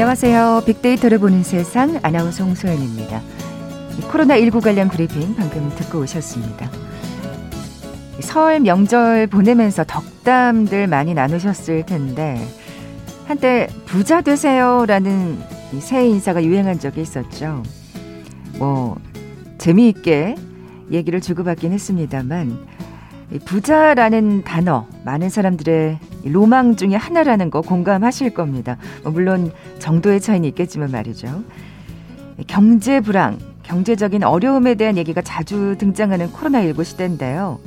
안녕하세요. 빅데이터를 보는 세상 아나운서 홍소연입니다. 코로나19 관련 브리핑 방금 듣고 오셨습니다. 설 명절 보내면서 덕담들 많이 나누셨을 텐데 한때 부자 되세요라는 새해 인사가 유행한 적이 있었죠. 뭐 재미있게 얘기를 주고받긴 했습니다만 부자라는 단어 많은 사람들의 로망 중에 하나라는 거 공감하실 겁니다. 뭐 물론 정도의 차이는 있겠지만 말이죠. 경제 불황, 경제적인 어려움에 대한 얘기가 자주 등장하는 코로나19 시대인데요.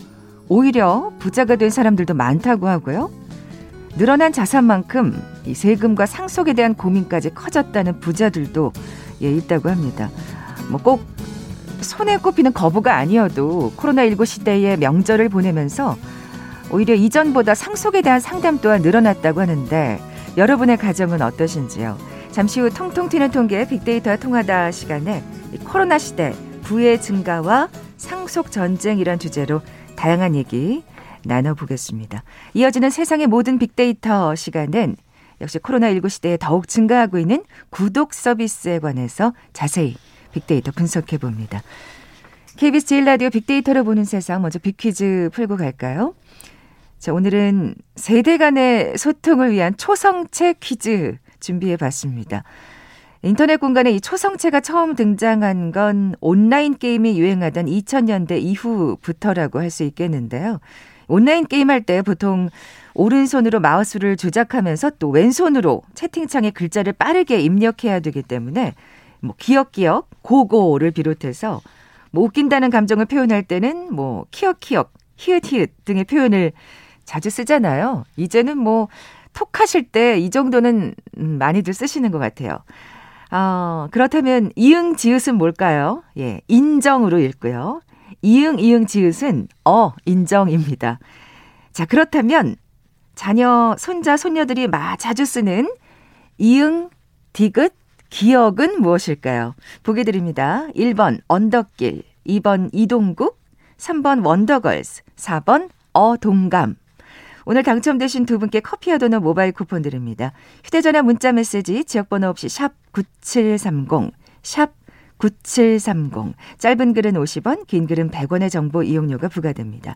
오히려 부자가 된 사람들도 많다고 하고요. 늘어난 자산만큼 이 세금과 상속에 대한 고민까지 커졌다는 부자들도 예, 있다고 합니다. 뭐 꼭 손에 꼽히는 거부가 아니어도 코로나19 시대의 명절을 보내면서 오히려 이전보다 상속에 대한 상담 또한 늘어났다고 하는데 여러분의 가정은 어떠신지요? 잠시 후 통통 튀는 통계 빅데이터 통하다 시간에 코로나 시대 부의 증가와 상속 전쟁이란 주제로 다양한 얘기 나눠보겠습니다. 이어지는 세상의 모든 빅데이터 시간은 역시 코로나19 시대에 더욱 증가하고 있는 구독 서비스에 관해서 자세히 빅데이터 분석해 봅니다. KBS 제일 라디오 빅데이터를 보는 세상 먼저 빅퀴즈 풀고 갈까요? 자, 오늘은 세대 간의 소통을 위한 초성체 퀴즈 준비해 봤습니다. 인터넷 공간에 이 초성체가 처음 등장한 건 온라인 게임이 유행하던 2000년대 이후부터라고 할 수 있겠는데요. 온라인 게임할 때 보통 오른손으로 마우스를 조작하면서 또 왼손으로 채팅창에 글자를 빠르게 입력해야 되기 때문에 뭐 기억기억, 고고를 비롯해서 뭐 웃긴다는 감정을 표현할 때는 뭐 키역키역, 히읗히읗 등의 표현을 자주 쓰잖아요. 이제는 뭐 톡 하실 때 이 정도는 음, 많이들 쓰시는 것 같아요. 어, 그렇다면 이응 지읒은 뭘까요? 예, 인정으로 읽고요. 이응 이응 지읒은 어 인정입니다. 자, 그렇다면 자녀, 손자, 손녀들이 마 자주 쓰는 이응, 디귿, 기억은 무엇일까요? 보기 드립니다. 1번 언덕길, 2번 이동국, 3번 원더걸스, 4번 어동감. 오늘 당첨되신 두 분께 커피와 도넛 모바일 쿠폰 드립니다. 휴대전화 문자 메시지 지역번호 없이 샵 9730, 샵 9730. 짧은 글은 50원, 긴 글은 100원의 정보 이용료가 부과됩니다.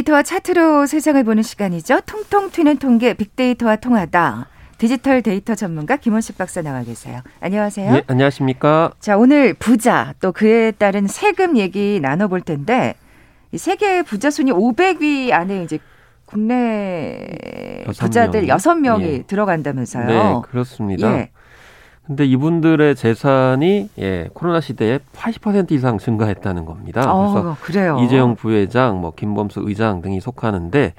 데이터와 차트로 세상을 보는 시간이죠. 통통 튀는 통계 빅데이터와 통하다. 디지털 데이터 전문가 김원식 박사 나와 계세요. 안녕하세요. 네, 안녕하십니까. 자, 오늘 부자 또 그에 따른 세금 얘기 나눠볼 텐데 이 세계 부자 순위 500위 안에 이제 국내 부자들 6명이 예. 들어간다면서요. 네, 그렇습니다. 예. 근데 이분들의 재산이 예, 코로나 시대에 80% 이상 증가했다는 겁니다. 어, 그래서 그래요. 이재용 부회장, 뭐 김범수 의장 등이 속하는데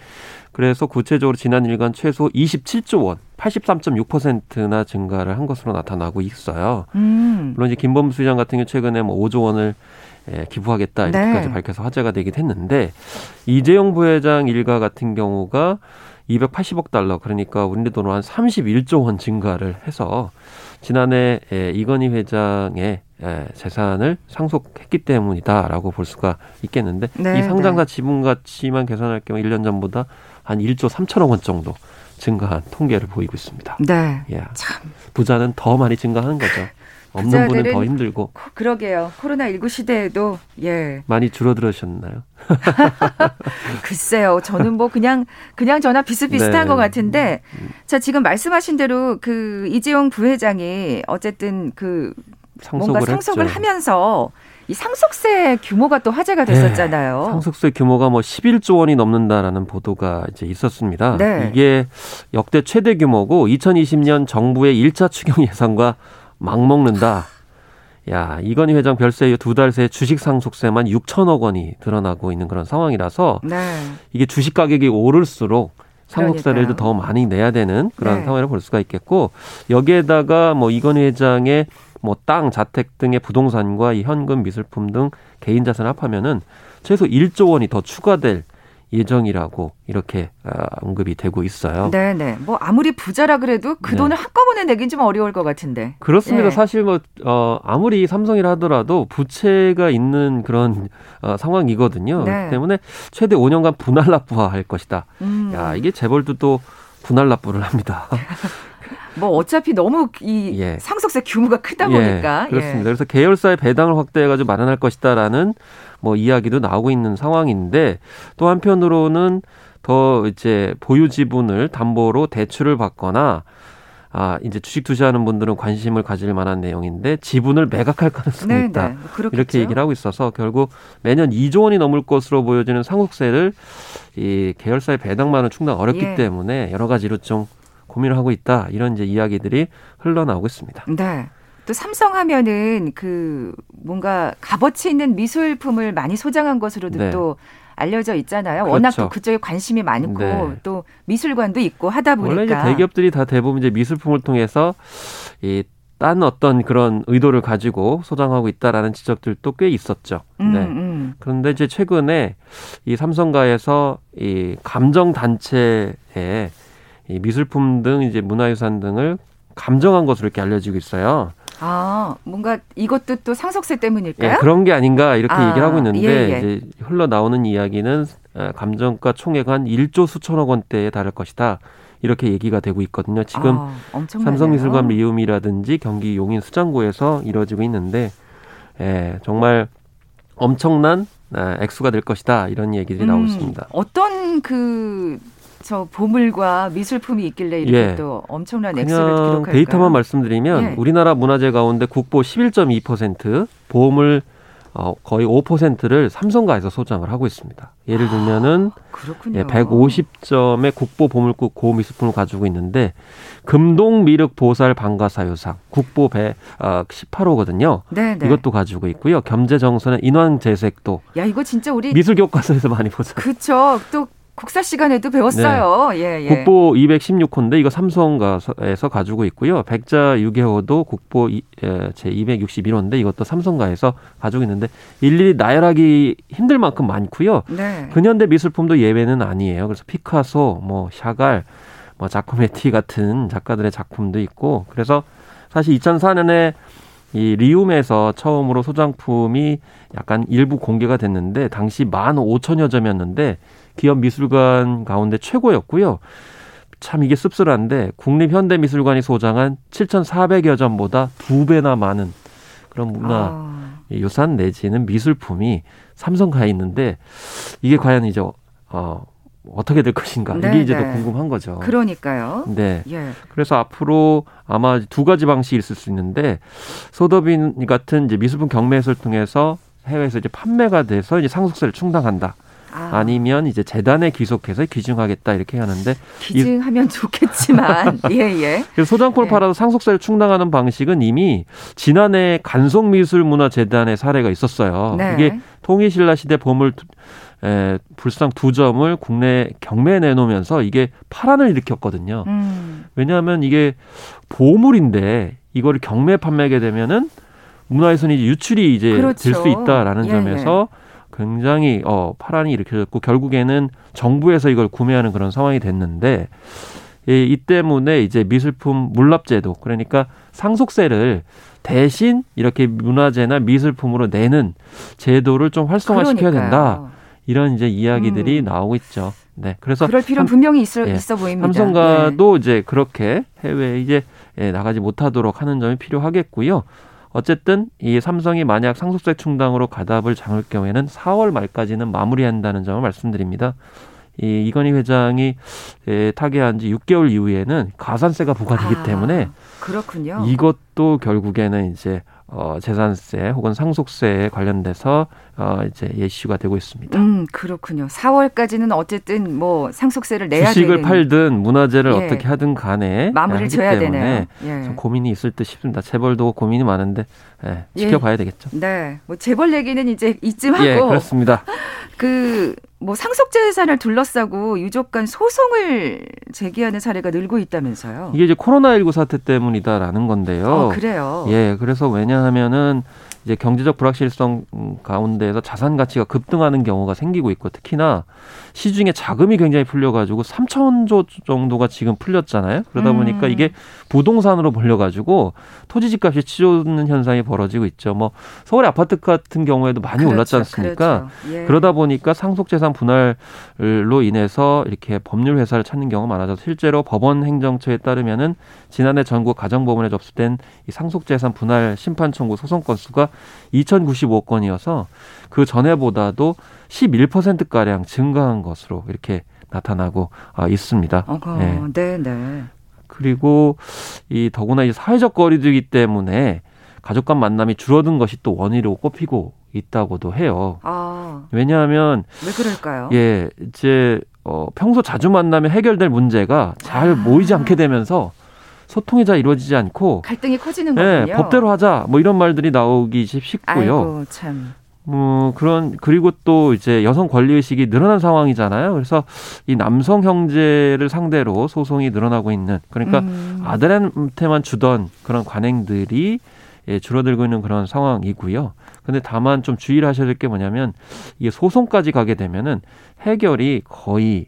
그래서 구체적으로 지난 일간 최소 27조 원, 83.6%나 증가를 한 것으로 나타나고 있어요. 음. 물론 이제 김범수 의장 같은 경우 최근에 뭐 5조 원을 예, 기부하겠다 이렇게까지 네. 밝혀서 화제가 되긴 했는데 이재용 부회장 일가 같은 경우가 280억 달러 그러니까 우리 돈으로 한 31조 원 증가를 해서 지난해 이건희 회장의 재산을 상속했기 때문이다라고 볼 수가 있겠는데 네, 이 상장사 네. 지분 가치만 계산할 경우 1년 전보다 한 1조 3천억 원 정도 증가한 통계를 보이고 있습니다. 네. 예. 참 부자는 더 많이 증가하는 거죠. 없는 분은 더 힘들고. 그러게요. 코로나 19 시대에도 예. 많이 줄어들으셨나요? 글쎄요. 저는 뭐 그냥 그냥 전화 비슷비슷한 네. 것 같은데 자, 지금 말씀하신 대로 그 이재용 부회장이 어쨌든 그 상속을 뭔가 상속을 했죠. 하면서 이 상속세 규모가 또 화제가 됐었잖아요. 네, 상속세 규모가 뭐 11조 원이 넘는다라는 보도가 이제 있었습니다. 네. 이게 역대 최대 규모고 2020년 정부의 1차 추경 예산과 막 먹는다. 야, 이건희 회장 별세 이후 두 달 새 주식 상속세만 6천억 원이 드러나고 있는 그런 상황이라서 네. 이게 주식 가격이 오를수록 상속세를 더 많이 내야 되는 그런 네. 상황을 볼 수가 있겠고 여기에다가 뭐 이건희 회장의 뭐 땅, 자택 등의 부동산과 이 현금, 미술품 등 개인 자산 합하면은 최소 1조 원이 더 추가될 예정이라고 이렇게 아, 언급이 되고 있어요. 네, 네. 뭐 아무리 부자라 그래도 그 네. 돈을 한꺼번에 내긴 좀 어려울 것 같은데. 그렇습니다. 예. 사실 뭐 어, 아무리 삼성이라 하더라도 부채가 있는 그런 어, 상황이거든요. 네. 때문에 최대 5년간 분할 납부할 것이다. 음. 야, 이게 재벌도 또 분할 납부를 합니다. 뭐 어차피 너무 이 예. 상속세 규모가 크다 예, 보니까 예, 그렇습니다. 예. 그래서 계열사의 배당을 확대해가지고 마련할 것이다라는 뭐 이야기도 나오고 있는 상황인데 또 한편으로는 더 이제 보유 지분을 담보로 대출을 받거나 아, 이제 주식 투자하는 분들은 관심을 가질 만한 내용인데 지분을 매각할 가능성이 네, 있다. 네, 이렇게 얘기를 하고 있어서 결국 매년 2조 원이 넘을 것으로 보여지는 상속세를 이 계열사의 배당만은 충당 어렵기 예. 때문에 여러 가지로 좀 고민을 하고 있다. 이런 이제 이야기들이 흘러나오고 있습니다. 네. 또 삼성 하면은 그 뭔가 값어치 있는 미술품을 많이 소장한 것으로도 네. 또 알려져 있잖아요. 그렇죠. 워낙 또 그쪽에 관심이 많고 네. 또 미술관도 있고 하다 보니까 원래 이제 대기업들이 다 대부분 이제 미술품을 통해서 이 딴 어떤 그런 의도를 가지고 소장하고 있다라는 지적들도 꽤 있었죠. 음, 네. 음. 그런데 이제 최근에 이 삼성가에서 이 감정 단체에 이 미술품 등 이제 문화유산 등을 감정한 것으로 이렇게 알려지고 있어요. 아, 뭔가 이것도 또 상속세 때문일까요? 예, 그런 게 아닌가 이렇게 아, 얘기를 하고 있는데 예, 예. 이제 흘러 나오는 이야기는 감정가 총액 한 1조 수천억 원대에 달할 것이다. 이렇게 얘기가 되고 있거든요. 지금 아, 삼성미술관 미움이라든지 경기 용인 수장고에서 이루어지고 있는데 예, 정말 엄청난 액수가 될 것이다 이런 얘기들이 음, 나오고 있습니다. 어떤 그 저 보물과 미술품이 있길래 이렇게 예. 또 엄청난 액수를 기록할까요? 데이터만 말씀드리면 예. 우리나라 문화재 가운데 국보 11.2% 보물 어, 거의 5%를 삼성가에서 소장을 하고 있습니다. 예를 들면은 아, 예, 150점의 국보 보물국 고미술품을 가지고 있는데 금동 미륵 보살 방가사유상 국보 배 어, 18호거든요. 네네. 이것도 가지고 있고요. 겸재 정선의 인왕 재색도. 야 이거 진짜 우리 미술 교과서에서 많이 보죠. 그렇죠. 또 국사 시간에도 배웠어요. 네. 예, 예. 국보 216호인데 이거 삼성가에서 가지고 있고요. 백자 유계호도 국보 제 261호인데 이것도 삼성가에서 가지고 있는데 일일이 나열하기 힘들 만큼 많고요. 네. 근현대 미술품도 예외는 아니에요. 그래서 피카소, 뭐 샤갈, 뭐 자코메티 같은 작가들의 작품도 있고 그래서 사실 2004년에 이 리움에서 처음으로 소장품이 약간 일부 공개가 됐는데 당시 만 오천여 점이었는데 기업 미술관 가운데 최고였고요. 참 이게 씁쓸한데 국립현대미술관이 소장한 7,400여 점보다 두 배나 많은 그런 문화 아. 유산 내지는 미술품이 삼성가에 있는데 이게 과연 이제 어 어떻게 될 것인가 네, 이게 이제 네. 더 궁금한 거죠. 그러니까요. 네. 예. 그래서 앞으로 아마 두 가지 방식이 있을 수 있는데 소더빈 같은 이제 미술품 경매를 통해서 해외에서 이제 판매가 돼서 이제 상속세를 충당한다. 아. 니면 이제 재단에 귀속해서 귀중하겠다 이렇게 하는데 귀중하면 좋겠지만 예예. 예. 그래서 소장품을 예. 팔아서 상속세를 충당하는 방식은 이미 지난해 간송미술문화재단의 사례가 있었어요. 네. 이게 통일신라 시대 보물 에, 불상 두 점을 국내 경매에 내놓으면서 이게 파란을 일으켰거든요. 음. 왜냐하면 이게 보물인데 이거를 경매 판매하게 되면은 문화유산이 유출이 이제 그렇죠. 될수 있다라는 예, 점에서 예. 굉장히 어 파란이 일으켜졌고 결국에는 정부에서 이걸 구매하는 그런 상황이 됐는데 이, 이 때문에 이제 미술품 물납제도 그러니까 상속세를 대신 이렇게 문화재나 미술품으로 내는 제도를 좀 활성화시켜야 된다. 이런 이제 이야기들이 음. 나오고 있죠. 네. 그래서 그럴 필요는 분명히 있어, 예, 있어 보입니다. 삼성가도 예. 이제 그렇게 해외에 이제 예, 나가지 못하도록 하는 점이 필요하겠고요. 어쨌든 이 삼성이 만약 상속세 충당으로 가답을 장을 경우에는 4월 말까지는 마무리한다는 점을 말씀드립니다. 이 이건희 회장이 예, 타계한 지 6개월 이후에는 가산세가 부과되기 아, 때문에 그렇군요. 이것도 결국에는 이제 어, 재산세 혹은 상속세에 관련돼서 어, 이제 예시가 되고 있습니다. 음, 그렇군요. 4월까지는 어쨌든 뭐 상속세를 내야 주식을 되는. 팔든 문화재를 예. 어떻게 하든 간에 마무리를 져야 되네요. 예. 좀 고민이 있을 듯 싶습니다. 재벌도 고민이 많은데 예, 지켜봐야 되겠죠. 네, 뭐 재벌 얘기는 이제 이쯤 하고. 예, 그렇습니다. 그 뭐 상속재산을 둘러싸고 유족 간 소송을 제기하는 사례가 늘고 있다면서요. 이게 이제 코로나19 사태 때문이다라는 건데요. 어, 그래요. 예, 그래서 왜냐하면은 이제 경제적 불확실성 가운데에서 자산 가치가 급등하는 경우가 생기고 있고 특히나 시중에 자금이 굉장히 풀려가지고 3천조 정도가 지금 풀렸잖아요. 그러다 보니까 음. 이게 부동산으로 몰려가지고 토지 집값이 치솟는 현상이 벌어지고 있죠. 뭐 서울의 아파트 같은 경우에도 많이 그렇죠, 올랐지 않습니까? 그렇죠. 예. 그러다 보니까 상속재산 분할로 인해서 이렇게 법률 회사를 찾는 경우가 많아져서 실제로 법원 행정처에 따르면은 지난해 전국 가정법원에 접수된 이 상속재산 분할 심판 청구 소송 건수가 2,095건이어서 그 전에보다도 11%가량 증가한 것으로 이렇게 나타나고 아, 있습니다. 어허, 네. 네, 네. 그리고 이 더구나 이 사회적 거리두기 때문에 가족 간 만남이 줄어든 것이 또 원인으로 꼽히고 있다고도 해요. 아, 왜냐하면 왜 그럴까요? 예, 이제 어, 평소 자주 만나면 해결될 문제가 잘 아. 모이지 않게 되면서 소통이 잘 이루어지지 않고 갈등이 커지는 거군요. 예, 법대로 하자 뭐 이런 말들이 나오기 쉽고요. 아이고, 참. 뭐 그런 그리고 또 이제 여성 권리 의식이 늘어난 상황이잖아요. 그래서 이 남성 형제를 상대로 소송이 늘어나고 있는 그러니까 음. 아들한테만 주던 그런 관행들이 예, 줄어들고 있는 그런 상황이고요. 근데 다만 좀 주의를 하셔야 될 게 뭐냐면 이게 소송까지 가게 되면은 해결이 거의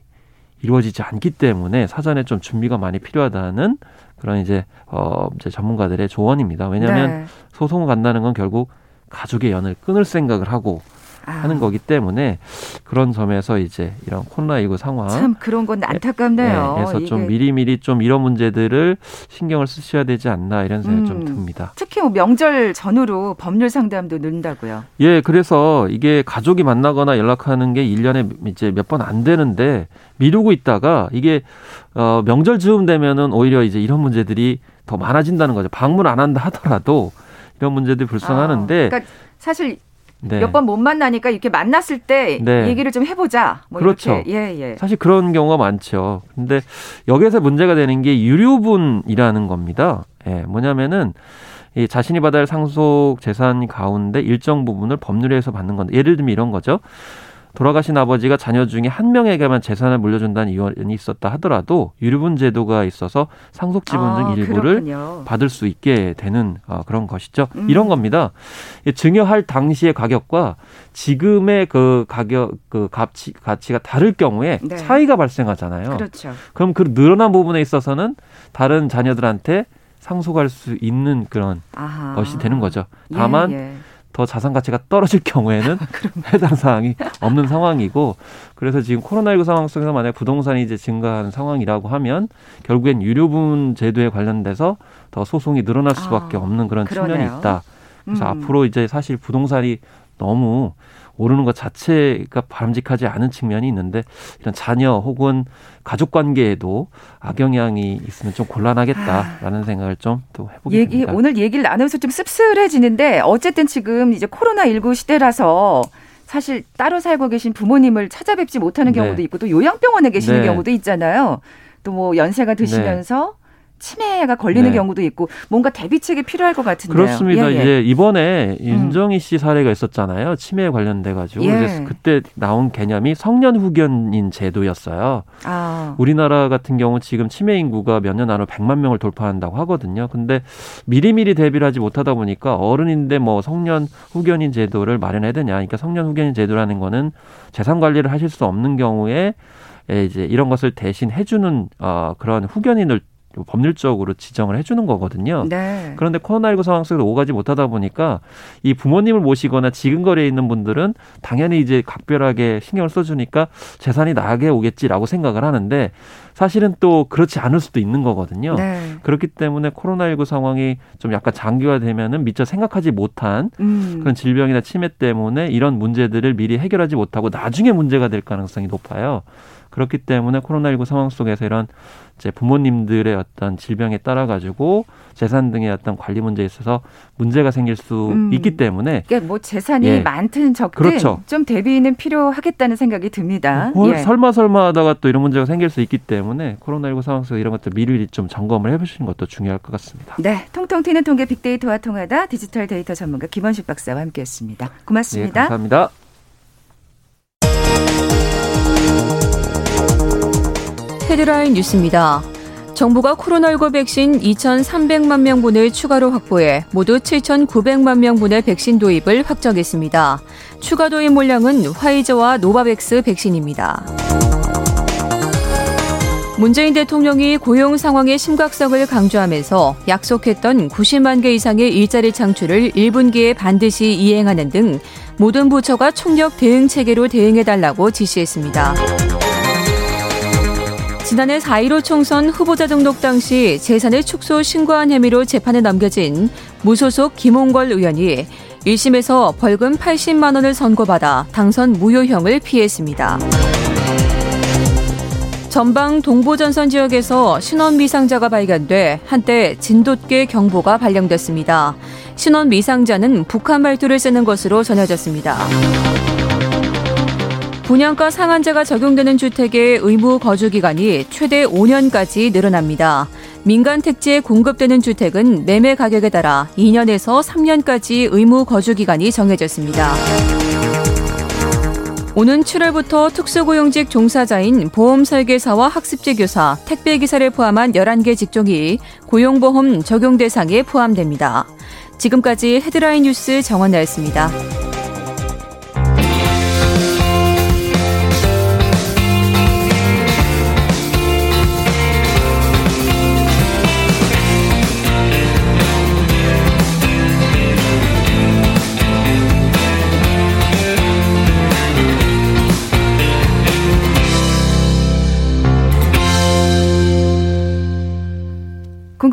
이루어지지 않기 때문에 사전에 좀 준비가 많이 필요하다는 그런 이제 어 이제 전문가들의 조언입니다. 왜냐하면 네. 소송을 간다는 건 결국 가족의 연을 끊을 생각을 하고 아. 하는 거기 때문에 그런 점에서 이제 이런 코로나19 상황 참 그런 건 안타깝네요. 네, 그래서 좀 미리미리 좀 이런 문제들을 신경을 쓰셔야 되지 않나 이런 생각이 음, 좀 듭니다. 특히 뭐 명절 전후로 법률 상담도 는다고요. 예, 그래서 이게 가족이 만나거나 연락하는 게 1년에 이제 몇 번 안 되는데 미루고 있다가 이게 어 명절 즈음 되면은 오히려 이제 이런 문제들이 더 많아진다는 거죠. 방문 안 한다 하더라도 이런 문제들이 불성하는데 아, 그러니까 사실 네. 몇번 못 만나니까 이렇게 만났을 때 네. 얘기를 좀 해보자. 뭐 그렇죠. 예, 예. 사실 그런 경우가 많죠. 근데 여기에서 문제가 되는 게 유류분이라는 겁니다. 예, 뭐냐면은 이 자신이 할 상속 재산 가운데 일정 부분을 법률에서 받는 건데 예를 들면 이런 거죠. 돌아가신 아버지가 자녀 중에 한 명에게만 재산을 물려준다는 이원이 있었다 하더라도 유류분 제도가 있어서 상속 지분 중 아, 일부를 그렇군요. 받을 수 있게 되는 어, 그런 것이죠. 음. 이런 겁니다. 증여할 당시의 가격과 지금의 그 가격 그 가치 가치가 다를 경우에 네. 차이가 발생하잖아요. 그렇죠. 그럼 그 늘어난 부분에 있어서는 다른 자녀들한테 상속할 수 있는 그런 아하. 것이 되는 거죠. 다만 예, 예. 더 자산 가치가 떨어질 경우에는 해당 사항이 없는 상황이고 그래서 지금 코로나19 상황 속에서 만약 부동산이 이제 증가하는 상황이라고 하면 결국엔 유료분 제도에 관련돼서 더 소송이 늘어날 수밖에 아, 없는 그런 그러네요. 측면이 있다. 그래서 음. 앞으로 이제 사실 부동산이 너무 오르는 것 자체가 바람직하지 않은 측면이 있는데 이런 자녀 혹은 가족 관계에도 악영향이 있으면 좀 곤란하겠다라는 아. 생각을 좀 또 해보게 얘기, 됩니다. 오늘 얘기를 나누면서 좀 씁쓸해지는데 어쨌든 지금 이제 코로나 19 시대라서 사실 따로 살고 계신 부모님을 찾아뵙지 못하는 네. 경우도 있고 또 요양병원에 계시는 네. 경우도 있잖아요. 또 뭐 연세가 드시면서 네. 치매가 걸리는 네. 경우도 있고 뭔가 대비책이 필요할 것 같은데요. 그렇습니다. 예, 예. 이제 이번에 음. 윤정희 씨 사례가 있었잖아요. 치매에 관련돼 가지고 예. 그때 나온 개념이 성년 후견인 제도였어요. 아. 우리나라 같은 경우 지금 치매 인구가 몇 년 안으로 100만 명을 돌파한다고 하거든요. 근데 미리미리 대비를 하지 못하다 보니까 어른인데 뭐 성년 후견인 제도를 마련해야 되냐. 그러니까 성년 후견인 제도라는 거는 재산 관리를 하실 수 없는 경우에 이제 이런 것을 대신 해주는 어, 그런 후견인을 법률적으로 지정을 해주는 거거든요. 네. 그런데 코로나19 상황 속에서 오가지 못하다 보니까 이 부모님을 모시거나 지근거리에 있는 분들은 당연히 이제 각별하게 신경을 써주니까 재산이 나게 오겠지라고 생각을 하는데 사실은 또 그렇지 않을 수도 있는 거거든요. 네. 그렇기 때문에 코로나19 상황이 좀 약간 장기화되면은 미처 생각하지 못한 음. 그런 질병이나 치매 때문에 이런 문제들을 미리 해결하지 못하고 나중에 문제가 될 가능성이 높아요. 그렇기 때문에 코로나19 상황 속에서 이런 이제 부모님들의 어떤 질병에 따라 가지고 재산 등의 어떤 관리 문제에 있어서 문제가 생길 수 음. 있기 때문에 그러니까 뭐 재산이 예. 많든 적든 그렇죠. 좀 대비는 필요하겠다는 생각이 듭니다. 뭐, 예. 설마 설마 하다가 또 이런 문제가 생길 수 있기 때문에 코로나19 상황 속에서 이런 것들 미리 좀 점검을 해 보시는 것도 중요할 것 같습니다. 네, 통통 튀는 통계 빅데이터와 통하다 디지털 데이터 전문가 김원식 박사와 함께했습니다. 고맙습니다. 네, 감사합니다. 헤드라인 뉴스입니다. 정부가 코로나19 백신 2,300만 명분을 추가로 확보해 모두 7,900만 명분의 백신 도입을 확정했습니다. 추가 도입 물량은 화이자와 노바백스 백신입니다. 문재인 대통령이 고용 상황의 심각성을 강조하면서 약속했던 90만 개 이상의 일자리 창출을 1분기에 반드시 이행하는 등 모든 부처가 총력 대응 체계로 대응해달라고 지시했습니다. 지난해 4.15 총선 후보자 등록 당시 재산을 축소 신고한 혐의로 재판에 넘겨진 무소속 김홍걸 의원이 1심에서 벌금 80만 원을 선고받아 당선 무효형을 피했습니다. 전방 동부전선 지역에서 신원 미상자가 발견돼 한때 진돗개 경보가 발령됐습니다. 신원 미상자는 북한 말투를 쓰는 것으로 전해졌습니다. 분양가 상한제가 적용되는 주택의 의무 거주 기간이 최대 5년까지 늘어납니다. 민간 택지에 공급되는 주택은 매매 가격에 따라 2년에서 3년까지 의무 거주 기간이 정해졌습니다. 오는 7월부터 특수고용직 종사자인 보험 설계사와 학습지 교사, 택배기사를 포함한 11개 직종이 고용보험 적용 대상에 포함됩니다. 지금까지 헤드라인 뉴스 정원나였습니다.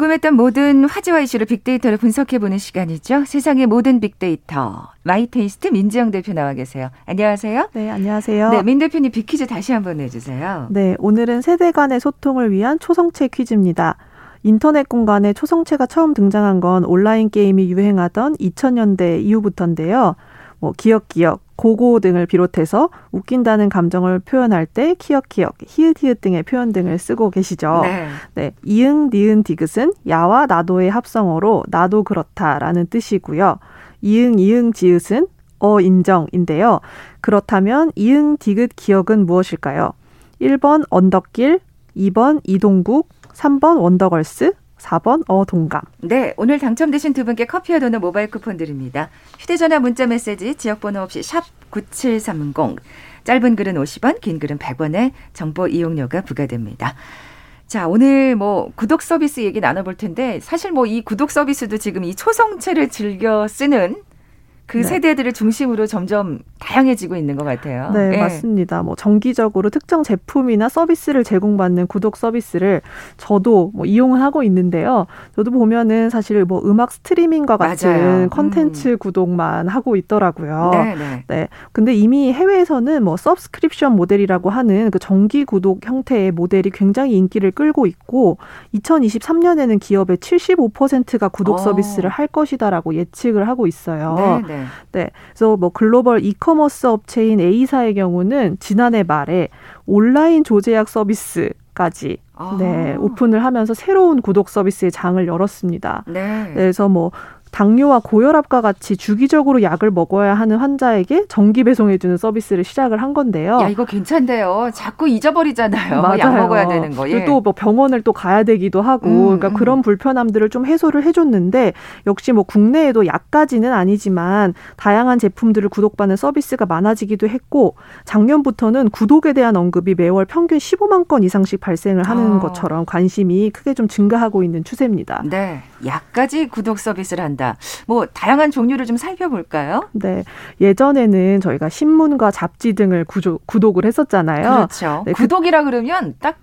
궁금했던 모든 화제와 이슈를 빅데이터로 분석해보는 시간이죠. 세상의 모든 빅데이터. 마이테이스트 민지영 대표 나와 계세요. 안녕하세요. 네, 안녕하세요. 네, 민 대표님 빅퀴즈 다시 한번 내주세요. 네, 오늘은 세대 간의 소통을 위한 초성체 퀴즈입니다. 인터넷 공간에 초성체가 처음 등장한 건 온라인 게임이 유행하던 2000년대 이후부터인데요. 뭐 기역 기역, 고고 등을 비롯해서 웃긴다는 감정을 표현할 때 키읔 키읔, 히읗 히읗 등의 표현 등을 쓰고 계시죠. 네. 네. 이응 니은 디귿은 야와 나도의 합성어로 나도 그렇다라는 뜻이고요. 이응 이응 지읒은 어 인정인데요. 그렇다면 이응 디귿 기억은 무엇일까요? 1번 언덕길, 2번 이동국, 3번 원더걸스, 4번 어동감. 네, 오늘 당첨되신 두 분께 커피와 도넛 모바일 쿠폰 드립니다. 휴대전화 문자 메시지 지역번호 없이 샵 9730. 짧은 글은 50원, 긴 글은 100원의 정보 이용료가 부과됩니다. 자, 오늘 뭐 구독 서비스 얘기 나눠볼 텐데 사실 뭐 이 구독 서비스도 지금 이 초성체를 즐겨 쓰는 그 네. 세대들을 중심으로 점점 다양해지고 있는 것 같아요. 네, 네, 맞습니다. 뭐 정기적으로 특정 제품이나 서비스를 제공받는 구독 서비스를 저도 뭐 이용을 하고 있는데요. 저도 보면은 사실 뭐 음악 스트리밍과 같은 컨텐츠 음. 구독만 하고 있더라고요. 네, 네. 네. 근데 이미 해외에서는 뭐 subscription 모델이라고 하는 그 정기 구독 형태의 모델이 굉장히 인기를 끌고 있고 2023년에는 기업의 75%가 구독 어. 서비스를 할 것이다라고 예측을 하고 있어요. 네, 네. 네. 그래서 뭐 글로벌 이커머스 업체인 A사의 경우는 지난해 말에 온라인 조제약 서비스 까지 아. 네, 오픈을 하면서 새로운 구독 서비스의 장을 열었습니다. 네. 그래서 뭐 당뇨와 고혈압과 같이 주기적으로 약을 먹어야 하는 환자에게 정기 배송해주는 서비스를 시작을 한 건데요. 야 이거 괜찮대요. 자꾸 잊어버리잖아요. 맞아요. 약 먹어야 되는 거. 예. 또뭐 병원을 또 가야 되기도 하고, 음, 그러니까 음. 그런 불편함들을 좀 해소를 해줬는데 역시 뭐 국내에도 약까지는 아니지만 다양한 제품들을 구독받는 서비스가 많아지기도 했고 작년부터는 구독에 대한 언급이 매월 평균 15만 건 이상씩 발생을 하는 어. 것처럼 관심이 크게 좀 증가하고 있는 추세입니다. 네, 약까지 구독 서비스를 한다. 뭐 다양한 종류를 좀 살펴볼까요? 네. 예전에는 저희가 신문과 잡지 등을 구조, 구독을 했었잖아요. 그렇죠. 네, 그 구독이라 그 러면 딱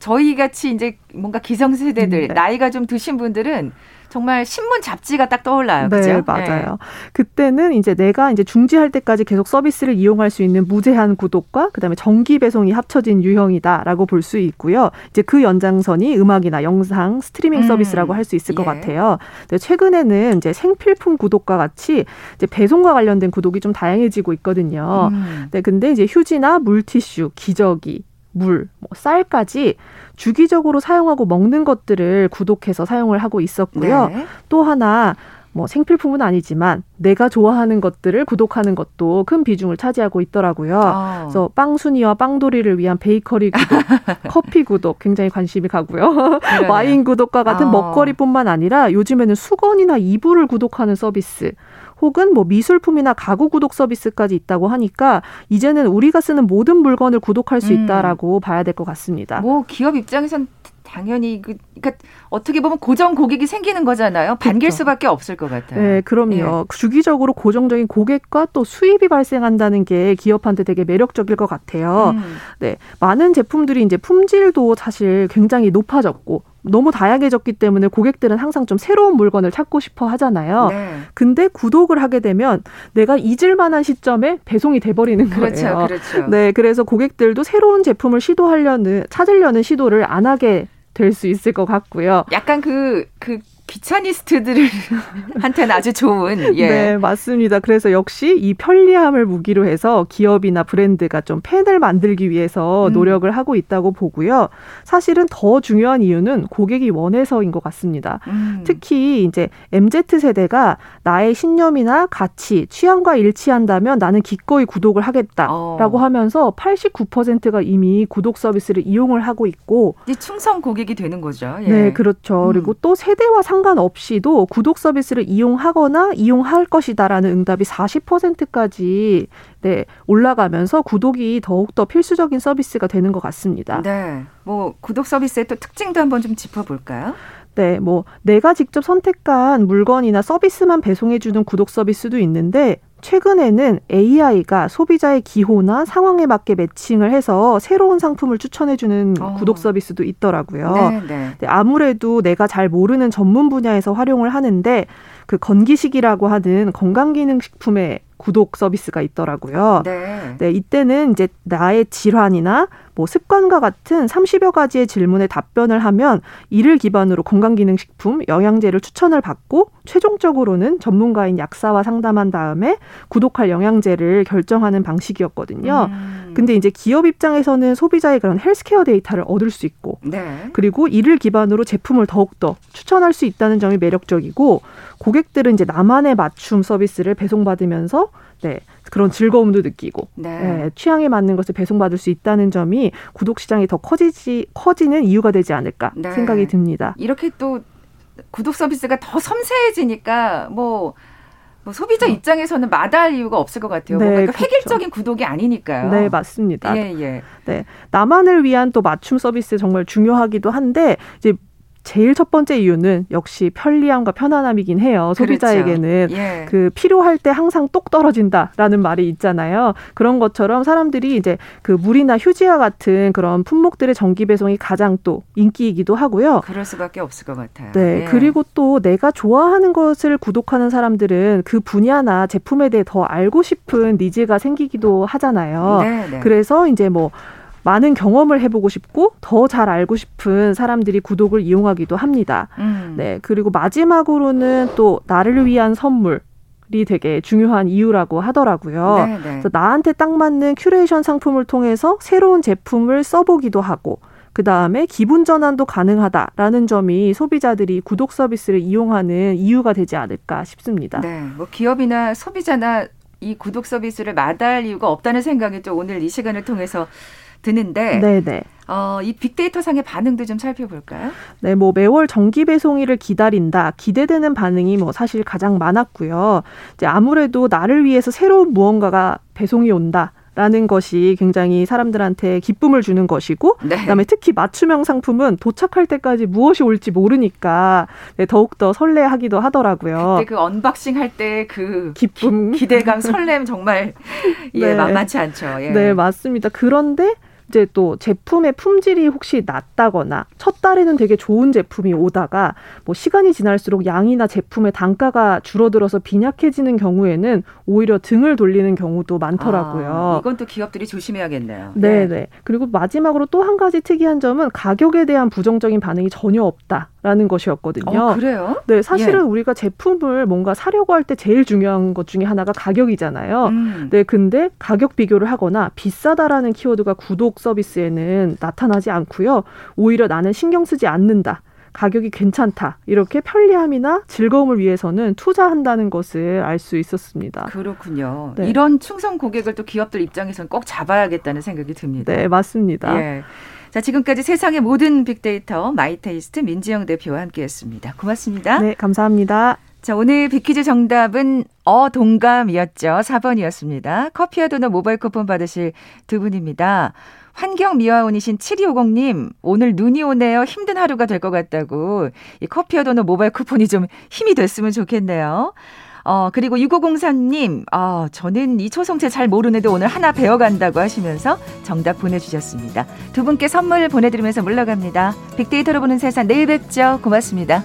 저희 같이 이제 뭔가 기성세대들 음, 네. 나이가 좀 드신 분들은 정말 신문 잡지가 딱 떠올라요. 네, 그죠? 맞아요. 네. 그때는 이제 내가 이제 중지할 때까지 계속 서비스를 이용할 수 있는 무제한 구독과 그다음에 정기 배송이 합쳐진 유형이다라고 볼 수 있고요. 이제 그 연장선이 음악이나 영상 스트리밍 음. 서비스라고 할수 있을 예. 것 같아요. 근데 최근에는 이제 생필품 구독과 같이 이제 배송과 관련된 구독이 좀 다양해지고 있거든요. 음. 네, 근데 이제 휴지나 물티슈, 기저귀, 물, 뭐 쌀까지 주기적으로 사용하고 먹는 것들을 구독해서 사용을 하고 있었고요. 네. 또 하나 뭐 생필품은 아니지만 내가 좋아하는 것들을 구독하는 것도 큰 비중을 차지하고 있더라고요. 어. 그래서 빵순이와 빵돌이를 위한 베이커리 구독, 커피 구독 굉장히 관심이 가고요. 와인 구독과 같은 어. 먹거리뿐만 아니라 요즘에는 수건이나 이불을 구독하는 서비스 혹은 뭐 미술품이나 가구 구독 서비스까지 있다고 하니까 이제는 우리가 쓰는 모든 물건을 구독할 수 음. 있다라고 음. 봐야 될 것 같습니다. 뭐 기업 입장에선 당연히 그 그러니까 어떻게 보면 고정 고객이 생기는 거잖아요. 반길 그렇죠. 수밖에 없을 것 같아요. 네, 그럼요. 예. 주기적으로 고정적인 고객과 또 수입이 발생한다는 게 기업한테 되게 매력적일 것 같아요. 음. 네, 많은 제품들이 이제 품질도 사실 굉장히 높아졌고 너무 다양해졌기 때문에 고객들은 항상 좀 새로운 물건을 찾고 싶어 하잖아요. 네. 근데 구독을 하게 되면 내가 잊을 만한 시점에 배송이 돼 버리는 그렇죠, 거예요. 그렇죠. 네, 그래서 고객들도 새로운 제품을 시도하려는 찾으려는 시도를 안 하게 될 수 있을 것 같고요. 약간 그, 그 귀차니스트들한테는 아주 좋은. 예. 네, 맞습니다. 그래서 역시 이 편리함을 무기로 해서 기업이나 브랜드가 좀 팬을 만들기 위해서 음. 노력을 하고 있다고 보고요. 사실은 더 중요한 이유는 고객이 원해서인 것 같습니다. 음. 특히 이제 MZ 세대가 나의 신념이나 가치, 취향과 일치한다면 나는 기꺼이 구독을 하겠다라고 어. 하면서 89%가 이미 구독 서비스를 이용을 하고 있고 충성 고객이 되는 거죠. 예. 네, 그렇죠. 음. 그리고 또 세대와 상 상관없이도 구독 서비스를 이용하거나 이용할 것이다라는 응답이 40%까지 네, 올라가면서 구독이 더욱더 필수적인 서비스가 되는 것 같습니다. 네. 뭐 구독 서비스의 또 특징도 한번 좀 짚어 볼까요? 네, 뭐 내가 직접 선택한 물건이나 서비스만 배송해 주는 구독 서비스도 있는데 최근에는 AI가 소비자의 기호나 상황에 맞게 매칭을 해서 새로운 상품을 추천해주는 어. 구독 서비스도 있더라고요. 네, 네. 네, 아무래도 내가 잘 모르는 전문 분야에서 활용을 하는데 그 건기식이라고 하는 건강기능식품의 구독 서비스가 있더라고요. 네. 네, 이때는 이제 나의 질환이나 뭐 습관과 같은 30여 가지의 질문에 답변을 하면 이를 기반으로 건강기능식품, 영양제를 추천을 받고 최종적으로는 전문가인 약사와 상담한 다음에 구독할 영양제를 결정하는 방식이었거든요. 음. 근데 이제 기업 입장에서는 소비자의 그런 헬스케어 데이터를 얻을 수 있고 네. 그리고 이를 기반으로 제품을 더욱더 추천할 수 있다는 점이 매력적이고 고객들은 이제 나만의 맞춤 서비스를 배송받으면서 네, 그런 즐거움도 느끼고 네. 네, 취향에 맞는 것을 배송받을 수 있다는 점이 구독 시장이 더 커지지 커지는 이유가 되지 않을까 네. 생각이 듭니다. 이렇게 또 구독 서비스가 더 섬세해지니까 뭐, 뭐 소비자 어. 입장에서는 마다할 이유가 없을 것 같아요. 네, 그렇죠. 획일적인 구독이 아니니까요. 네, 맞습니다. 예, 예. 네, 나만을 위한 또 맞춤 서비스 정말 중요하기도 한데 이제 제일 첫 번째 이유는 역시 편리함과 편안함이긴 해요. 소비자에게는 그렇죠. 예. 그 필요할 때 항상 똑 떨어진다라는 말이 있잖아요. 그런 것처럼 사람들이 이제 그 물이나 휴지와 같은 그런 품목들의 정기 배송이 가장 또 인기이기도 하고요. 그럴 수밖에 없을 것 같아요. 네. 예. 그리고 또 내가 좋아하는 것을 구독하는 사람들은 그 분야나 제품에 대해 더 알고 싶은 needs가 생기기도 하잖아요. 네, 네. 그래서 이제 뭐 많은 경험을 해보고 싶고 더 잘 알고 싶은 사람들이 구독을 이용하기도 합니다. 음. 네. 그리고 마지막으로는 또 나를 위한 선물. 이 되게 중요한 이유라고 하더라고요. 네네. 네. 그래서 나한테 딱 맞는 큐레이션 상품을 통해서 새로운 제품을 써보기도 하고 그 다음에 기분 전환도 가능하다라는 점이 소비자들이 구독 서비스를 이용하는 이유가 되지 않을까 싶습니다. 네, 뭐 기업이나 소비자나 이 구독 서비스를 마다할 이유가 없다는 생각이 또 오늘 이 시간을 통해서 드는데 네네. 어, 이 빅데이터 상의 반응도 좀 살펴볼까요? 네, 뭐 매월 정기 배송일을 기다린다, 기대되는 반응이 뭐 사실 가장 많았고요. 이제 아무래도 나를 위해서 새로운 무언가가 배송이 온다. 라는 것이 굉장히 사람들한테 기쁨을 주는 것이고 네. 그다음에 특히 맞춤형 상품은 도착할 때까지 무엇이 올지 모르니까 네, 더욱더 설레하기도 하더라고요. 그때 그 unboxing 할 때 그 기쁨, 기대감 설렘 정말 예, 네. 만만치 않죠. 예. 네, 맞습니다. 그런데 이제 또 제품의 품질이 혹시 낮다거나 첫 달에는 되게 좋은 제품이 오다가 뭐 시간이 지날수록 양이나 제품의 단가가 줄어들어서 빈약해지는 경우에는 오히려 등을 돌리는 경우도 많더라고요. 아, 이건 또 기업들이 조심해야겠네요. 네, 네. 네. 그리고 마지막으로 또 한 가지 특이한 점은 가격에 대한 부정적인 반응이 전혀 없다. 라는 것이었거든요. 어, 그래요? 네, 사실은 예. 우리가 제품을 뭔가 사려고 할 때 제일 중요한 것 중에 하나가 가격이잖아요. 음. 네, 근데 가격 비교를 하거나 비싸다라는 키워드가 구독 서비스에는 나타나지 않고요. 오히려 나는 신경 쓰지 않는다. 가격이 괜찮다. 이렇게 편리함이나 즐거움을 위해서는 투자한다는 것을 알 수 있었습니다. 그렇군요. 네. 이런 충성 고객을 또 기업들 입장에서는 꼭 잡아야겠다는 생각이 듭니다. 네, 맞습니다. 예. 자, 지금까지 세상의 모든 빅데이터 마이테이스트 민지영 대표와 함께했습니다. 고맙습니다. 네, 감사합니다. 자, 오늘 빅퀴즈 정답은 어 동감이었죠. 4번이었습니다. 커피와 도넛 모바일 쿠폰 받으실 두 분입니다. 환경 미화원이신 7250님, 오늘 눈이 오네요. 힘든 하루가 될 것 같다고. 이 커피와 도넛 모바일 쿠폰이 좀 힘이 됐으면 좋겠네요. 어, 그리고 6503님, 어, 저는 이 초성체 잘 모르는데 오늘 하나 배워간다고 하시면서 정답 보내주셨습니다. 두 분께 선물 보내드리면서 물러갑니다. 빅데이터로 보는 세상 내일 뵙죠. 고맙습니다.